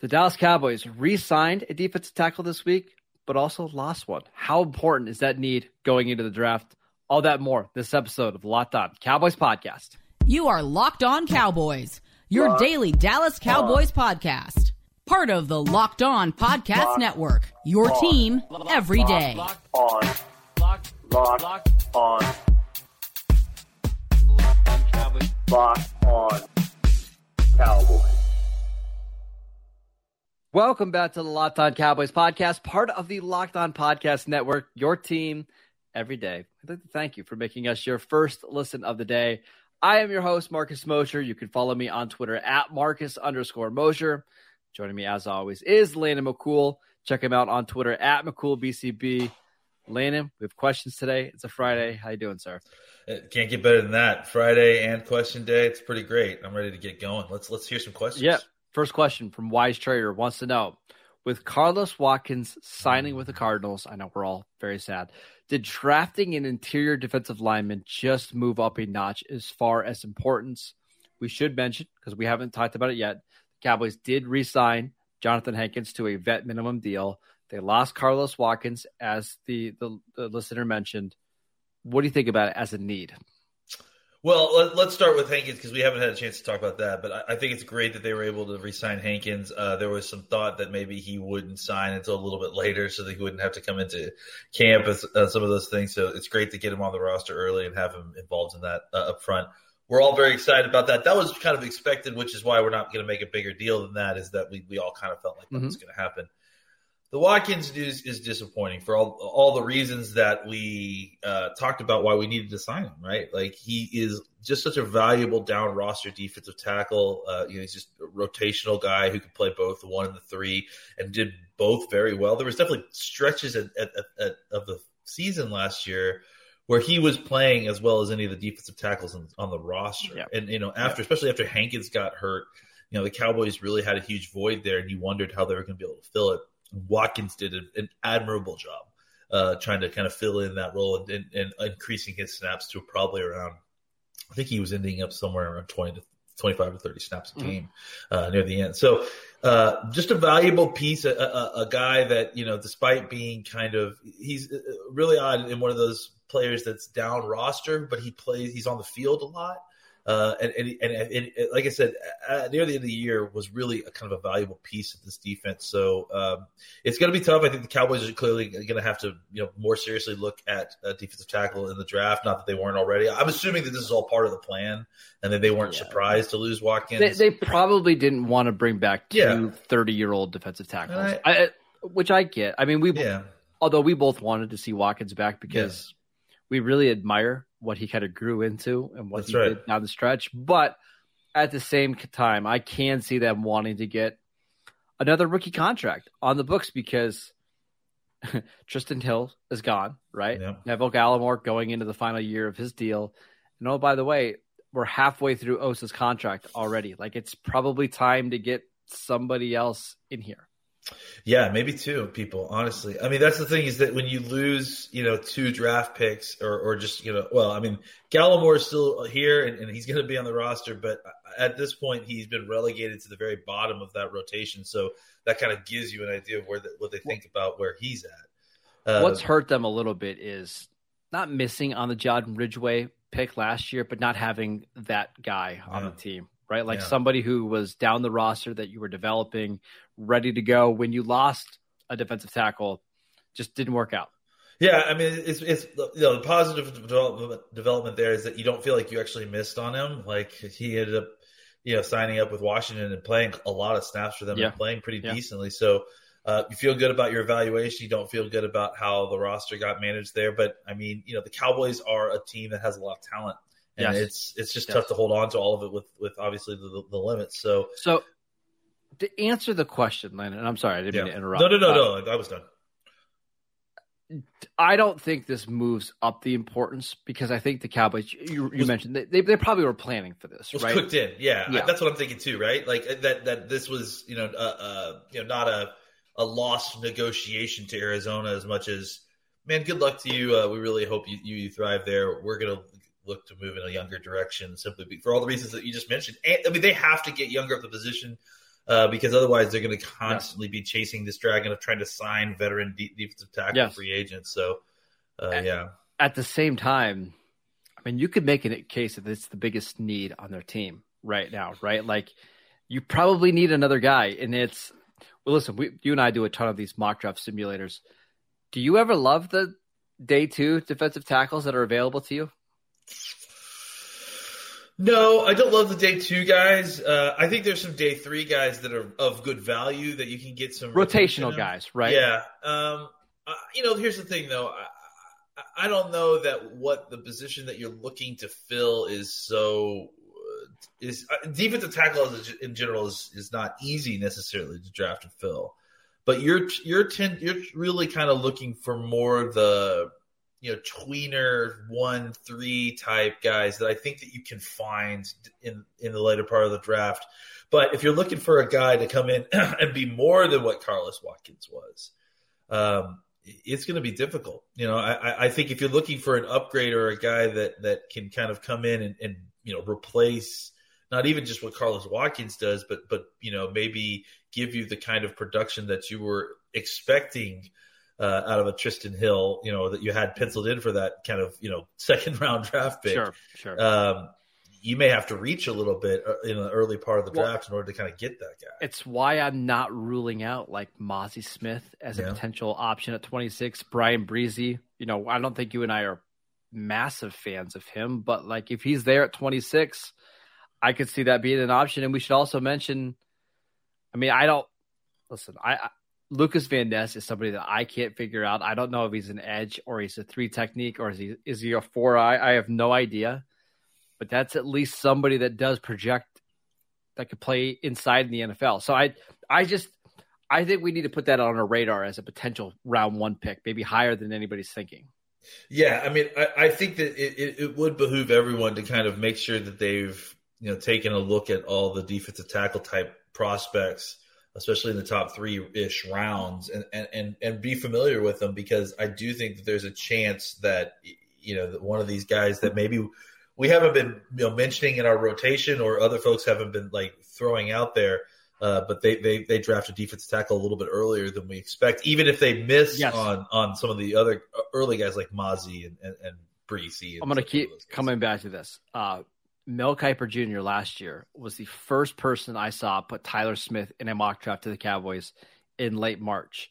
The Dallas Cowboys re signed a defensive tackle this week, but also lost one. How important is that need going into the draft? All that more this episode of Locked On Cowboys Podcast. You are Locked On Cowboys, your Locked daily Dallas Cowboys on. podcast. Part of the Locked On Podcast Locked Network, your on. team every day. Locked on. Locked, Locked, Locked on. Locked on Cowboys. Welcome back to the Locked On Cowboys podcast, part of the Locked On Podcast Network, your team every day. I'd like to thank you for making us your first listen of the day. I am your host, Marcus Mosher. You can follow me on Twitter at Marcus underscore Mosher. Joining me, as always, is Landon McCool. Check him out on Twitter at McCoolBCB. Landon, we have questions today. It's a Friday. How you doing, sir? It can't get better than that. Friday and question day. It's pretty great. I'm ready to get going. Let's let's hear some questions. Yeah. First question from Wise Trader wants to know with Carlos Watkins signing with the Cardinals, I know we're all very sad. Did drafting an interior defensive lineman just move up a notch as far as importance? We should mention, because we haven't talked about it yet, the Cowboys did re sign Johnathan Hankins to a vet minimum deal. They lost Carlos Watkins, as the, the, the listener mentioned. What do you think about it as a need? Well, let, us start with Hankins because we haven't had a chance to talk about that. But I, I, think it's great that they were able to re-sign Hankins. Uh, there was some thought that maybe he wouldn't sign until a little bit later, so that he wouldn't have to come into camp and uh, some of those things. So it's great to get him on the roster early and have him involved in that uh, up front. We're all very excited about that. That was kind of expected, which is why we're not going to make a bigger deal than that. Is that we we all kind of felt like that mm-hmm. was going to happen the Watkins news is disappointing for all all the reasons that we uh, talked about why we needed to sign him. Right, like he is just such a valuable down roster defensive tackle. Uh, you know, he's just a rotational guy who can play both the one and the three, and did both very well. There was definitely stretches at, at, at, of the season last year where he was playing as well as any of the defensive tackles on, on the roster. Yeah. And you know, after yeah. especially after Hankins got hurt, you know, the Cowboys really had a huge void there, and you wondered how they were going to be able to fill it. Watkins did an admirable job uh, trying to kind of fill in that role and, and, and, increasing his snaps to probably around, I think he was ending up somewhere around 20 to 25 to 30 snaps a mm-hmm. game mm-hmm. uh, near the end. So uh, just a valuable piece, a, a, a, guy that, you know, despite being kind of, he's uh, really odd in one of those players that's down roster, but he plays, he's on the field a lot. Uh, and, and, and, and, like I said, uh, near the end of the year was really a kind of a valuable piece of this defense. So um, it's going to be tough. I think the Cowboys are clearly going to have to, you know, more seriously look at a defensive tackle in the draft. Not that they weren't already. I'm assuming that this is all part of the plan, and that they weren't yeah. surprised to lose Watkins. They, they, probably didn't want to bring back two 30 year old defensive tackles, I, I, which I get. I mean, we, yeah. although we both wanted to see Watkins back because yeah. we really admire what he kind of grew into and what That's he right. did down the stretch. But at the same time, I can see them wanting to get another rookie contract on the books because Trysten Hill is gone, right? Yeah. Neville Gallimore going into the final year of his deal. And oh, by the way, we're halfway through Osa's contract already. Like it's probably time to get somebody else in here. Yeah, maybe two people, honestly. I mean, that's the thing is that when you lose, you know, two draft picks or, or just, you know, well, I mean, Gallimore is still here and, and he's going to be on the roster, but at this point, he's been relegated to the very bottom of that rotation. So that kind of gives you an idea of where the, what they think about where he's at. Uh, What's hurt them a little bit is not missing on the John Ridgeway pick last year, but not having that guy on yeah. the team right? Like yeah. somebody who was down the roster that you were developing, ready to go. When you lost a defensive tackle, just didn't work out. Yeah, I mean, it's it's you know the positive development development there is that you don't feel like you actually missed on him. Like he ended up, you know, signing up with Washington and playing a lot of snaps for them yeah. and playing pretty yeah. decently. So uh, you feel good about your evaluation. You don't feel good about how the roster got managed there. But I mean, you know, the Cowboys are a team that has a lot of talent and yes. it's it's just yes. tough to hold on to all of it with with obviously the, the limits. So so to answer the question, Landon, and I'm sorry I didn't yeah. mean to interrupt. No, no, no, uh, no. I was done. I don't think this moves up the importance because I think the Cowboys. You, you was, mentioned they, they probably were planning for this, was right? Cooked in, yeah, yeah. I, that's what I'm thinking too, right? Like that that this was you know uh, uh you know not a a lost negotiation to Arizona as much as man, good luck to you. Uh, we really hope you, you, you thrive there. We're gonna look to move in a younger direction simply for all the reasons that you just mentioned. And, I mean, they have to get younger at the position. uh, because otherwise they're going to constantly be chasing this dragon of trying to sign veteran defensive tackle free agents. So, uh, at, yeah. At the same time, I mean, you could make a case that it's the biggest need on their team right now, right? Like, you probably need another guy, and it's well. Listen, we, you and I do a ton of these mock draft simulators. Do you ever love the day two defensive tackles that are available to you? No, I don't love the day two guys. Uh, I think there's some day three guys that are of good value that you can get some rotational guys, right? Yeah. Um, uh, you know, here's the thing though. I, I, don't know that what the position that you're looking to fill is so uh, is uh, defensive tackle in general is, is not easy necessarily to draft and fill, but you're you're ten, you're really kind of looking for more the you know tweener one three type guys that I think that you can find in in the later part of the draft. But if you're looking for a guy to come in and be more than what Carlos Watkins was, um, it's going to be difficult. You know, I, I think if you're looking for an upgrade or a guy that that can kind of come in and, and you know replace not even just what Carlos Watkins does, but but you know maybe give you the kind of production that you were expecting uh, out of a Trysten Hill, you know, that you had penciled in for that kind of, you know, second round draft pick. Sure, sure. Um, you may have to reach a little bit uh, in the early part of the draft in order to kind of get that guy. It's why I'm not ruling out like Mazi Smith as a yeah. potential option at 26. Bryan Bresee, you know, I don't think you and I are massive fans of him, but like if he's there at 26, I could see that being an option. And we should also mention, I mean, I don't listen. I Lucas Van Ness is somebody that I can't figure out. I don't know if he's an edge or he's a three technique or is he is he a four eye? I have no idea. But that's at least somebody that does project that could play inside in the NFL. So I I just I think we need to put that on our radar as a potential round one pick, maybe higher than anybody's thinking. Yeah, I mean, I, I think that it, it, it, would behoove everyone to kind of make sure that they've you know taken a look at all the defensive tackle type prospects especially in the top three ish rounds, and, and, and, and be familiar with them because I do think that there's a chance that, you know, that one of these guys that maybe we haven't been you know, mentioning in our rotation or other folks haven't been like throwing out there. Uh, but they, they they draft a defensive tackle a little bit earlier than we expect, even if they miss yes. on on some of the other early guys like Mazi and and, and. I'm going to keep coming back to this. Uh, Mel Kiper Jr. last year was the first person I saw put Tyler Smith in a mock draft to the Cowboys in late March.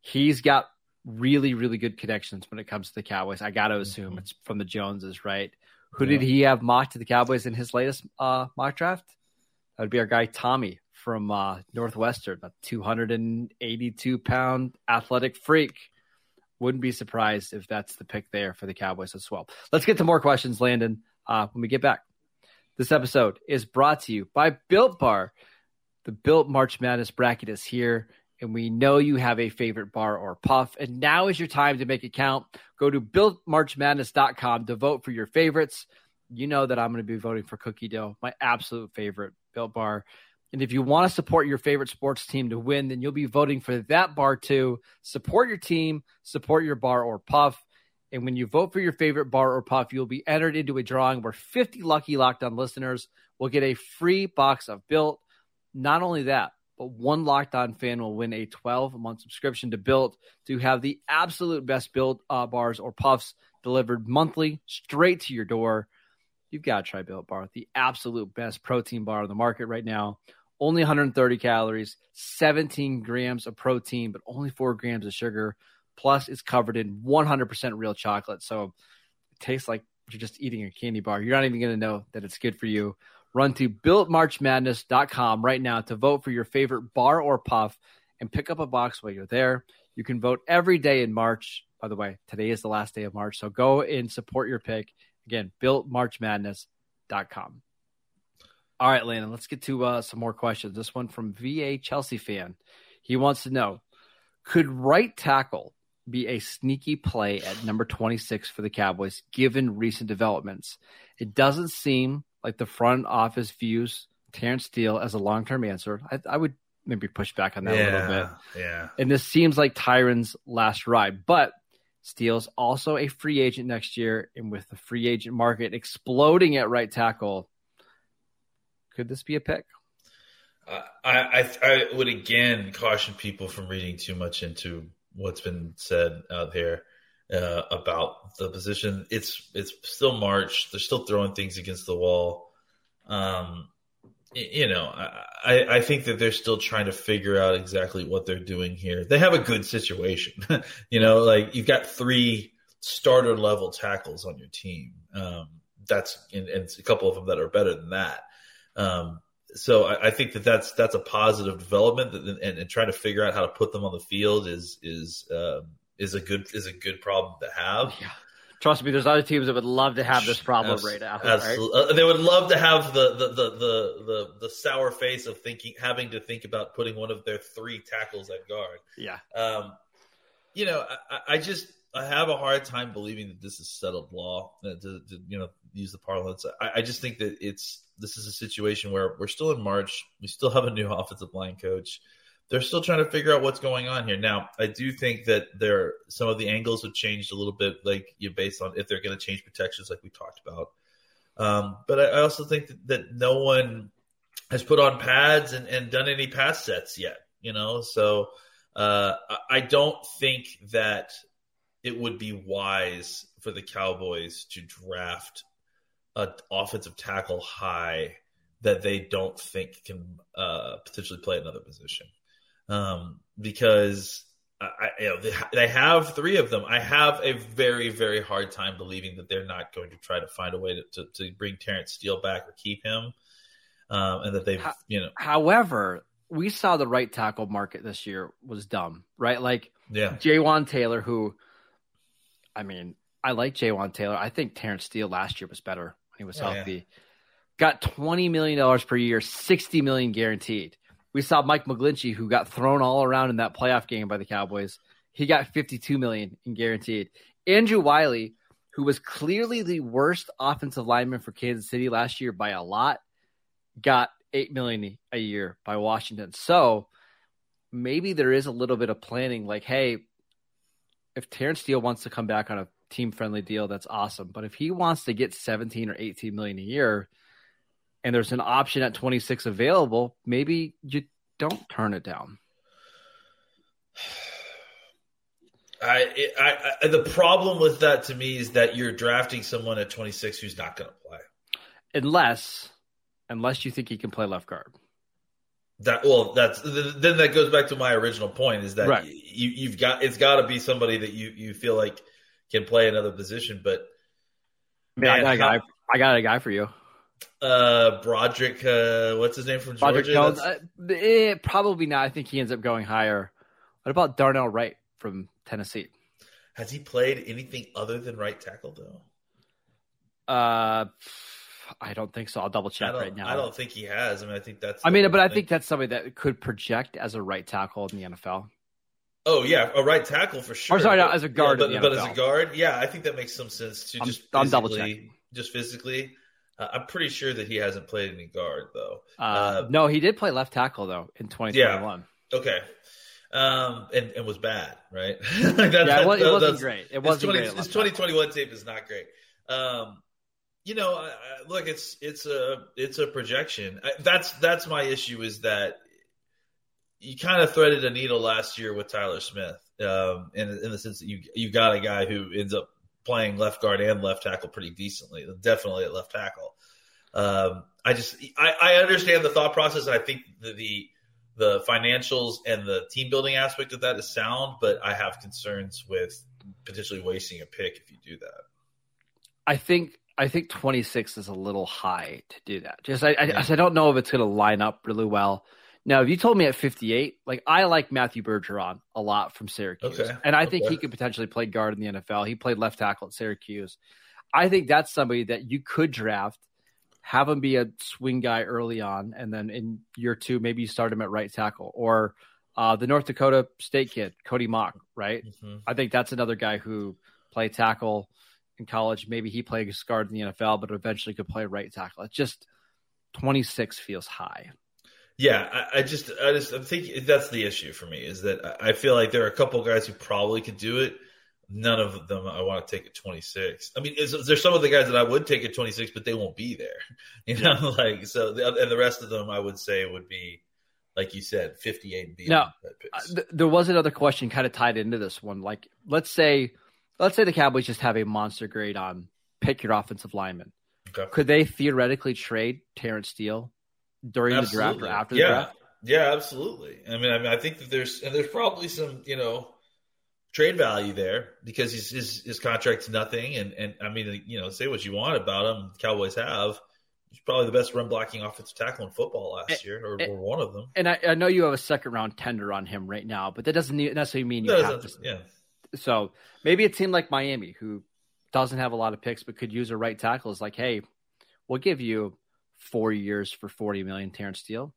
He's got really, really good connections when it comes to the Cowboys. I got to assume mm-hmm. it's from the Joneses, right? Who yeah. did he have mocked to the Cowboys in his latest uh, mock draft? That would be our guy Tommy from uh, Northwestern, a 282 pound athletic freak. Wouldn't be surprised if that's the pick there for the Cowboys as well. Let's get to more questions, Landon, uh, when we get back. This episode is brought to you by Built Bar. The Built March Madness bracket is here, and we know you have a favorite bar or puff. And now is your time to make it count. Go to builtmarchmadness.com to vote for your favorites. You know that I'm going to be voting for Cookie Dough, my absolute favorite Built Bar. And if you want to support your favorite sports team to win, then you'll be voting for that bar too. Support your team, support your bar or puff. And when you vote for your favorite bar or puff, you'll be entered into a drawing where 50 lucky locked on listeners will get a free box of Built. Not only that, but one locked on fan will win a 12 month subscription to Built to have the absolute best Built uh, bars or puffs delivered monthly straight to your door. You've got to try Built Bar, the absolute best protein bar on the market right now. Only 130 calories, 17 grams of protein, but only four grams of sugar. Plus, it's covered in 100% real chocolate. So it tastes like you're just eating a candy bar. You're not even going to know that it's good for you. Run to builtmarchmadness.com right now to vote for your favorite bar or puff and pick up a box while you're there. You can vote every day in March. By the way, today is the last day of March. So go and support your pick. Again, builtmarchmadness.com. All right, Landon, let's get to uh, some more questions. This one from VA Chelsea fan. He wants to know Could right tackle be a sneaky play at number 26 for the Cowboys, given recent developments. It doesn't seem like the front office views Terence Steele as a long term answer. I, I, would maybe push back on that yeah, a little bit. Yeah. And this seems like Tyron's last ride, but Steele's also a free agent next year. And with the free agent market exploding at right tackle, could this be a pick? I, I, I would again caution people from reading too much into what's been said out there uh, about the position. It's it's still March. They're still throwing things against the wall. Um, you know, I, I think that they're still trying to figure out exactly what they're doing here. They have a good situation. you know, like you've got three starter level tackles on your team. Um, that's and, and, a couple of them that are better than that. Um, so I, I, think that that's that's a positive development, and, and, and, trying to figure out how to put them on the field is is um, is a good is a good problem to have. Yeah. Trust me, there's other teams that would love to have this problem Absol- right now. Absolutely, right? Uh, they would love to have the the, the the the the sour face of thinking, having to think about putting one of their three tackles at guard. Yeah. Um, you know, I, I just I have a hard time believing that this is settled law. That, you know, use the parlance, I, I just think that it's this is a situation where we're still in March. We still have a new offensive line coach they're still trying to figure out what's going on here. Now, I do think that there some of the angles have changed a little bit, like you based on if they're going to change protections, like we talked about. Um, but I, also think that, that, no one has put on pads and, and, done any pass sets yet. You know, so uh, I don't think that it would be wise for the Cowboys to draft an offensive tackle high that they don't think can uh, potentially play another position um, because I, you know, they, they have three of them. I have a very, very hard time believing that they're not going to try to find a way to, to, to bring Terence Steele back or keep him, um, and that they've, you know. However, we saw the right tackle market this year was dumb, right? Like, yeah, Jawaan Taylor, who, I mean, I like Jawaan Taylor. I think Terence Steele last year was better he was oh, healthy. Yeah. Got twenty million dollars per year, sixty million guaranteed. We saw Mike McGlinchey, who got thrown all around in that playoff game by the Cowboys. He got 52 million in guaranteed. Andrew Wylie, who was clearly the worst offensive lineman for Kansas City last year by a lot, got 8 million a year by Washington. So maybe there is a little bit of planning like, hey, if Terence Steele wants to come back on a team friendly deal, that's awesome. But if he wants to get 17 or 18 million a year, and there's an option at 26 available, maybe you don't turn it down. I, I, I, the problem with that to me is that you're drafting someone at 26 who's not going to play, unless, unless you think he can play left guard. That well, that's then that goes back to my original point is that right. you you've got it's got to be somebody that you you feel like can play another position, but man, I got a guy. I got a guy for you uh Broderick uh what's his name from Broderick Georgia? Jones, uh, eh, probably not. I think he ends up going higher. What about Darnell Wright from Tennessee? Has he played anything other than right tackle though? Uh I don't think so. I'll double check right now. I don't think he has. I mean, I think that's. I mean, but I think that's somebody that could project as a right tackle in the NFL. Oh yeah, a right tackle for sure. Or sorry, as a guard. Yeah, but, but as a guard, yeah, I think that makes some sense to just. I'm, I'm double checking. Just physically, uh, I'm pretty sure that he hasn't played any guard though. Uh, uh, no, he did play left tackle though in 2021. Yeah. Okay. Um, and, and was bad, right? like that, yeah, it, was, not great. It wasn't 20, great. His 2021 tape is not great. Um, you know, I, I, look, it's it's a it's a projection. I, that's that's my issue is that you kind of threaded a needle last year with Tyler Smith, um, in in the sense that you you got a guy who ends up playing left guard and left tackle pretty decently. Definitely at left tackle. Um, I just I, I, understand the thought process. and I think the, the, the financials and the team building aspect of that is sound, but I have concerns with potentially wasting a pick if you do that. I think I think 26 is a little high to do that. Just I yeah. I, I don't know if it's going to line up really well. Now, if you told me at 58, like I like Matthew Bergeron a lot from Syracuse, okay. and I think okay. he could potentially play guard in the NFL. He played left tackle at Syracuse. I think that's somebody that you could draft, have him be a swing guy early on, and then in year two, maybe you start him at right tackle or uh, the North Dakota State kid, Cody Mauch, right? Mm-hmm. I think that's another guy who played tackle in college. Maybe he played guard in the NFL, but eventually could play right tackle. It's just 26 feels high. Yeah, I, I, just, I just, I think that's the issue for me is that I feel like there are a couple guys who probably could do it. None of them I want to take at 26. I mean, is, is there's some of the guys that I would take at 26, but they won't be there. You know, like so, the, and the rest of them I would say would be like you said, 58 and beyond. Now, uh, th- there was another question kind of tied into this one. Like, let's say, let's say the Cowboys just have a monster grade on pick your offensive lineman. Okay. Could they theoretically trade Terence Steele during absolutely. the draft or after yeah. the draft? Yeah, absolutely. I mean, I mean, I think that there's and there's probably some, you know, trade value there because his his, his contract's nothing, and and I mean, you know, say what you want about him, Cowboys have. He's probably the best run blocking offensive tackle in football last and, year, or, and, or, one of them. And I, I, know you have a second round tender on him right now, but that doesn't necessarily mean you have to. Yeah. So maybe a team like Miami, who doesn't have a lot of picks but could use a right tackle, is like, hey, we'll give you four years for forty million, Terence Steele.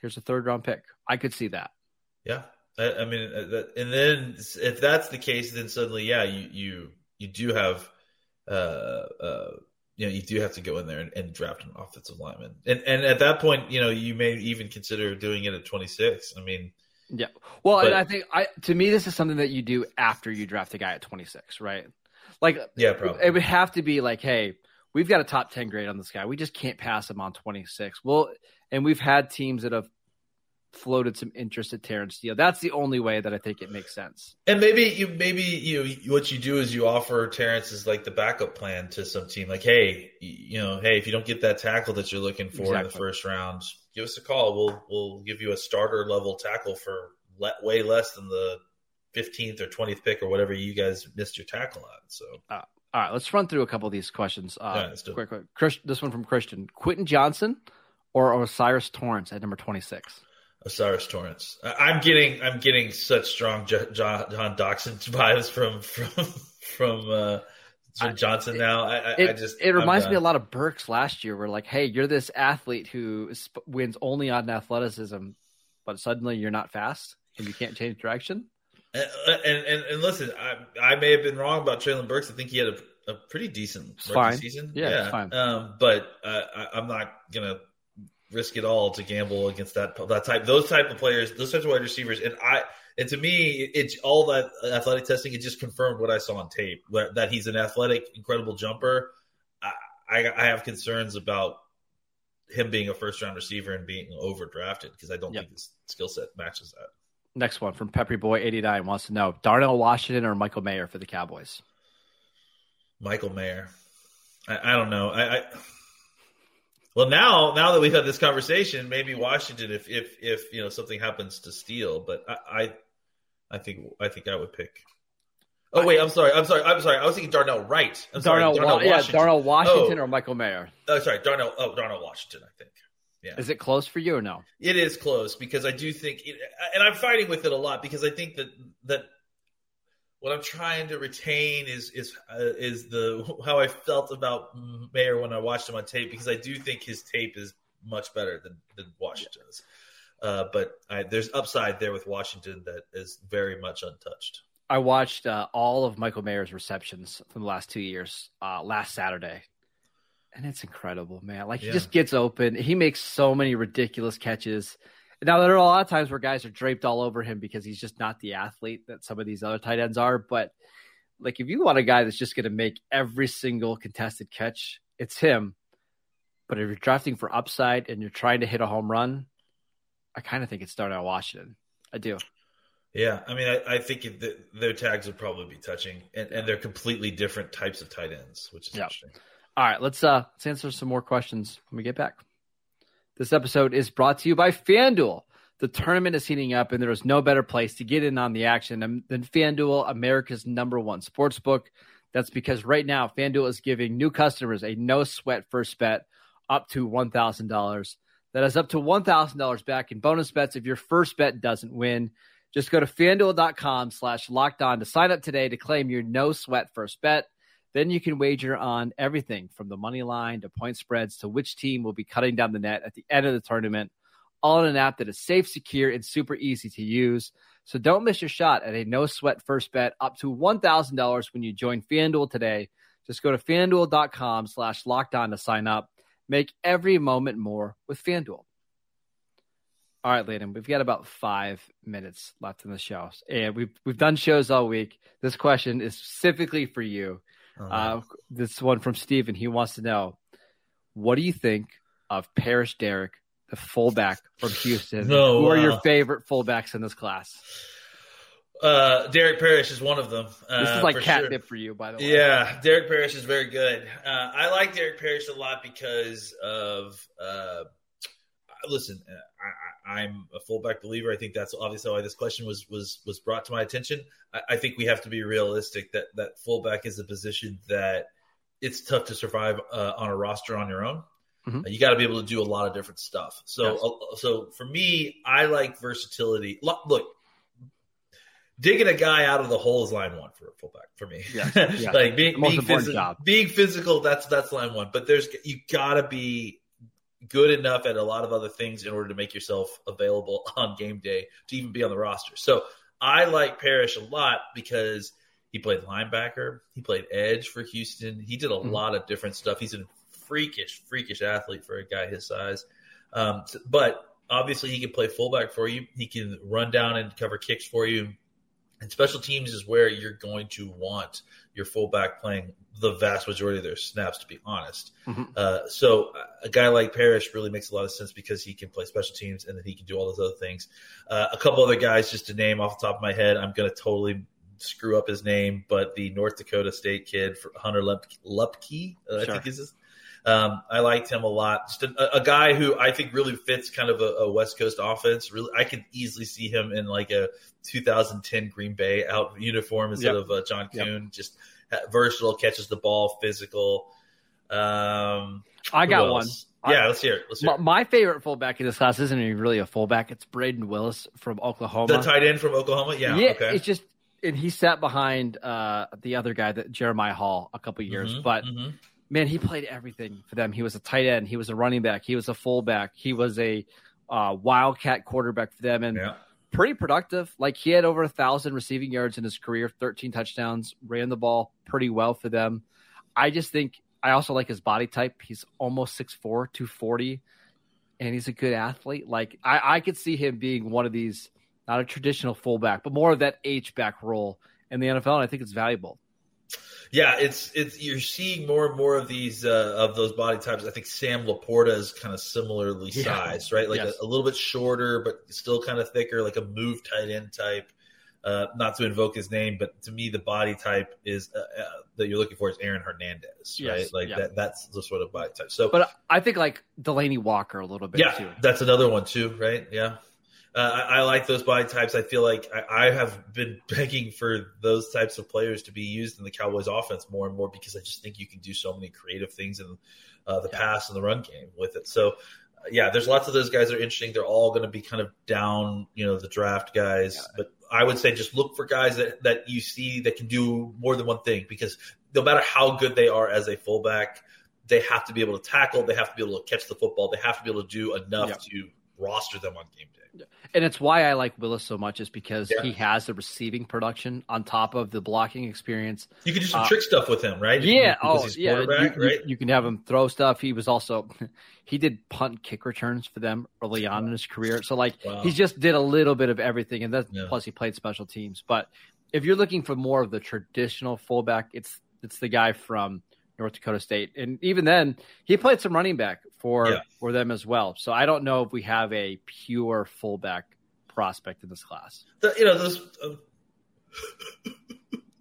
Here's a third round pick. I could see that. Yeah, I, I mean, uh, and then if that's the case, then suddenly, yeah, you you you do have, uh, uh, you know, you do have to go in there and, and, draft an offensive lineman, and and at that point, you know, you may even consider doing it at 26. I mean, yeah, well, but, and I think I to me, this is something that you do after you draft a guy at 26, right? Like, yeah, probably. it would have to be like, hey, we've got a top 10 grade on this guy. We just can't pass him on 26. Well, and we've had teams that have floated some interest at Terence Steele. That's the only way that I think it makes sense. And maybe you maybe you what you do is you offer Terence as like the backup plan to some team. Like, hey, you know, hey, if you don't get that tackle that you're looking for exactly. in the first round, give us a call. We'll we'll give you a starter level tackle for le- way less than the 15th or 20th pick or whatever you guys missed your tackle on. So. Uh, all right, let's run through a couple of these questions. Uh, yeah, quick, quick. Chris, this one from Christian: Quentin Johnston or O'Cyrus Torrence at number twenty-six? O'Cyrus Torrence. I'm getting I'm getting such strong John, John Doctson vibes from from from uh, Johnson now. I, it, I just it reminds me a lot of Burks last year, where like, hey, you're this athlete who wins only on athleticism, but suddenly you're not fast and you can't change direction. And and, and, listen, I, I may have been wrong about Treylon Burks. I think he had a, a pretty decent fine. season. Yeah, yeah. fine. Um, but uh, I, I'm not gonna risk it all to gamble against that that type those type of players, those types of wide receivers. And I and to me, it's all that athletic testing. It just confirmed what I saw on tape that he's an athletic, incredible jumper. I, I, I have concerns about him being a first round receiver and being overdrafted because I don't yep. think his skill set matches that. Next one from Peppy Boy eighty nine wants to know Darnell Washington or Michael Mayer for the Cowboys. Michael Mayer. I, I don't know. I, I well, now now that we've had this conversation, maybe Washington, if if if you know something happens to Steele, but I I, I think I think I would pick. Oh wait, I'm sorry, I'm sorry, I'm sorry. I was thinking Darnell Wright. I'm Darnell, sorry, Darnell Wa- Washington. Yeah, Darnell Washington oh. or Michael Mayer. Oh, sorry, Darnell. Oh, Darnell Washington. I think. Yeah. Is it close for you or no? It is close because I do think, it, and I'm fighting with it a lot because I think that that what I'm trying to retain is is uh, is the how I felt about Mayer when I watched him on tape because I do think his tape is much better than than Washington's. Uh, but I, there's upside there with Washington that is very much untouched. I watched uh, all of Michael Mayer's receptions from the last two years uh, last Saturday, and it's incredible, man. Like he yeah. just gets open. He makes so many ridiculous catches. Now there are a lot of times where guys are draped all over him because he's just not the athlete that some of these other tight ends are. But like if you want a guy that's just going to make every single contested catch, it's him. But if you're drafting for upside and you're trying to hit a home run, I kind of think it's Darnell Washington. I do. Yeah, I mean, I, I think the, their tags would probably be touching, and, and, they're completely different types of tight ends, which is interesting. All right, let's uh let's answer some more questions when we get back. This episode is brought to you by FanDuel. The tournament is heating up, and there is no better place to get in on the action than FanDuel, America's number one sports book. That's because right now, FanDuel is giving new customers a no sweat first bet up to $1,000. That is up to $1,000 back in bonus bets if your first bet doesn't win. Just go to fanduel.com slash locked on to sign up today to claim your no sweat first bet. Then you can wager on everything from the money line to point spreads to which team will be cutting down the net at the end of the tournament, all in an app that is safe, secure, and super easy to use. So don't miss your shot at a no sweat first bet up to $1,000 when you join FanDuel today. Just go to fanduel.com slash locked on to sign up. Make every moment more with FanDuel. All right, Landon, we've got about five minutes left in the show. And we've, we've done shows all week. This question is specifically for you. Uh-huh. Uh, this one from Steven. He wants to know what do you think of Paris Derrick the fullback from Houston. No, Who are uh, your favorite fullbacks in this class? Uh, Derek Parrish is one of them. Uh, this is like catnip sure. for you, by the way. Yeah, Derek Parrish is very good. Uh, I like Derek Parrish a lot because of. Uh, listen, I, am a fullback believer. I think that's obviously why this question was was was brought to my attention. I, I think we have to be realistic that that fullback is a position that it's tough to survive uh, on a roster on your own. Mm-hmm. You got to be able to do a lot of different stuff. So, yes. uh, so for me, I like versatility. Look, digging a guy out of the hole is line one for a fullback for me. Yeah, yeah. like being being, phys- being, physical, that's that's line one. But there's you got to be good enough at a lot of other things in order to make yourself available on game day to even be on the roster. So I like Parrish a lot because he played linebacker, he played edge for Houston. He did a mm-hmm. lot of different stuff. He's a freakish, freakish athlete for a guy his size. Um, but obviously, he can play fullback for you. He can run down and cover kicks for you. And special teams is where you're going to want your fullback playing the vast majority of their snaps, to be honest. Mm-hmm. Uh, so a guy like Parrish really makes a lot of sense because he can play special teams and then he can do all those other things. Uh, a couple other guys, just to name off the top of my head, I'm going to totally screw up his name, but the North Dakota State kid, Hunter Luepke, uh, sure. I think is his. Um, I liked him a lot. Just a, a, guy who I think really fits kind of a, a, West Coast offense. Really, I could easily see him in like a 2010 Green Bay out uniform instead yep. of uh, John Kuhn. Yep. Just versatile, catches the ball, physical. Um, I got one. Yeah, let's hear it. Let's hear my, my, favorite fullback in this class isn't even really a fullback. It's Brayden Willis from Oklahoma. The tight end from Oklahoma. Yeah. Yeah. Okay. It's just, and he sat behind uh, the other guy, that Jeremiah Hall, a couple years. Mm-hmm, but mm-hmm. Man, he played everything for them. He was a tight end. He was a running back. He was a fullback. He was a uh, wildcat quarterback for them. And yeah pretty productive. Like he had over a thousand receiving yards in his career, 13 touchdowns, ran the ball pretty well for them. I just think I also like his body type. He's almost 6'4, 240, and he's a good athlete. Like I, I could see him being one of these, not a traditional fullback, but more of that H back role in the NFL. And I think it's valuable. Yeah, it's it's you're seeing more and more of these uh, of those body types. I think Sam LaPorta is kind of similarly sized, right? Like yes. a, a, little bit shorter, but still kind of thicker, like a move tight end type. Uh, not to invoke his name, but to me, the body type is uh, uh that you're looking for is Aaron Hernandez, yes. right? Like yeah. that. That's the sort of body type. So, but I think like Delanie Walker a little bit. Yeah, too. that's another one too, right? Yeah. Uh, I, I, like those body types. I feel like I, I, have been begging for those types of players to be used in the Cowboys offense more and more because I just think you can do so many creative things in uh, the pass and the run game with it. So, uh, yeah, there's lots of those guys that are interesting. They're all going to be kind of down, you know, the draft guys. But I would say just look for guys that, that you see that can do more than one thing because no matter how good they are as a fullback, they have to be able to tackle. They have to be able to catch the football. They have to be able to do enough yeah. to roster them on game day. And it's why I like Willis so much is because yeah. he has the receiving production on top of the blocking experience. You can do some uh, trick stuff with him, right? Yeah. oh, yeah. You, right? You, you, can have him throw stuff. He was also he did punt kick returns for them early on in his career. So like wow. he just did a little bit of everything, and that yeah. plus he played special teams. But if you're looking for more of the traditional fullback, it's it's the guy from North Dakota State, and even then, he played some running back for yeah. for them as well. So I don't know if we have a pure fullback prospect in this class. The, you know those. Uh,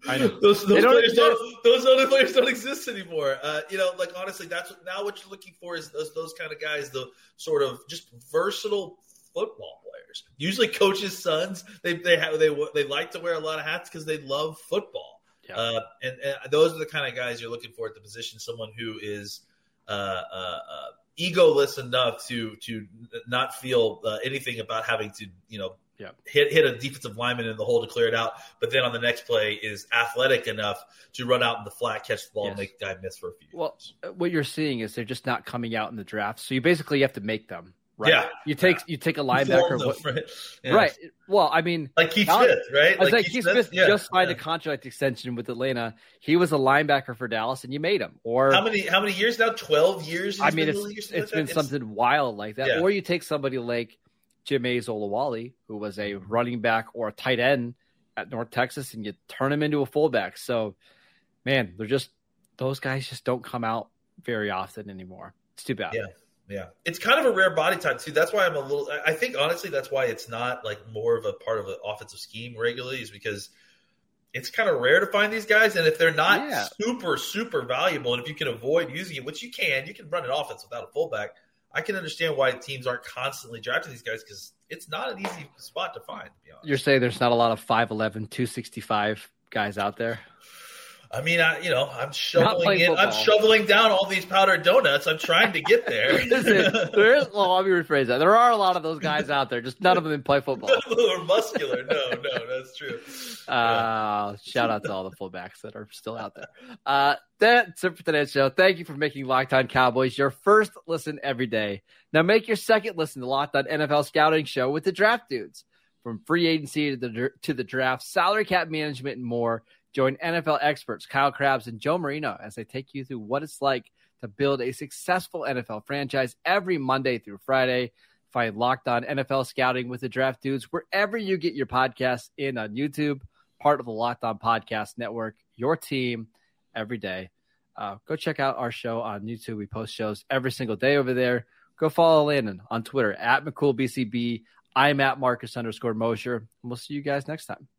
I know those, those players don't, those other players don't exist anymore. Uh, you know, like honestly, that's what, now what you're looking for is those those kind of guys, the sort of just versatile football players. Usually, coaches' sons they they have they they like to wear a lot of hats because they love football. Yeah. Uh, and, and, those are the kind of guys you're looking for at the position. Someone who is uh, uh, uh egoless enough to to not feel uh, anything about having to you know yeah. hit hit a defensive lineman in the hole to clear it out. But then on the next play is athletic enough to run out in the flat, catch the ball, yes. and make the guy miss for a few. Well, what you're seeing is they're just not coming out in the draft. So you basically have to make them. Right. Yeah. You take you take a linebacker. Right? Yeah. right. Well, I mean, like Keith Smith, right? I was like, like Keith, Smith, Smith yeah. just signed yeah. a contract extension with Atlanta. He was a linebacker for Dallas, and you made him. Or how many how many years now? Twelve years. I mean, it's, it's been something wild like that. Or you take somebody like Jamize Olawale, who was a running back or a tight end at North Texas, and you turn him into a fullback. So, man, they're just those guys just don't come out very often anymore. It's too bad. Yeah. Yeah, it's kind of a rare body type too. That's why I'm a little. I think honestly, that's why it's not like more of a part of an offensive scheme regularly, is because it's kind of rare to find these guys, and if they're not yeah. super super valuable, and if you can avoid using it, which you can, you can run an offense without a fullback. I can understand why teams aren't constantly drafting these guys because it's not an easy spot to find. To You're saying there's not a lot of 5'11", 265 guys out there. I mean, I you know, I'm shoveling in, I'm shoveling down all these powdered donuts. I'm trying to get there. Listen, there is. Well, let me rephrase that. There are a lot of those guys out there. Just none of them play football. Who are muscular? No, no, that's true. Uh, shout out to all the fullbacks that are still out there. Uh, that's it for today's show. Thank you for making Locked On Cowboys your first listen every day. Now make your second listen to Locked On NFL Scouting Show with the Draft Dudes. From free agency to the to the draft, salary cap management, and more. Join NFL experts Kyle Crabbs and Joe Marino as they take you through what it's like to build a successful NFL franchise every Monday through Friday. Find Locked On NFL Scouting with the Draft Dudes wherever you get your podcasts in on YouTube, part of the Locked On Podcast Network, your team every day. Uh, go check out our show on YouTube. We post shows every single day over there. Go follow Landon on Twitter at McCoolBCB. I'm at Marcus underscore Mosher. And we'll see you guys next time.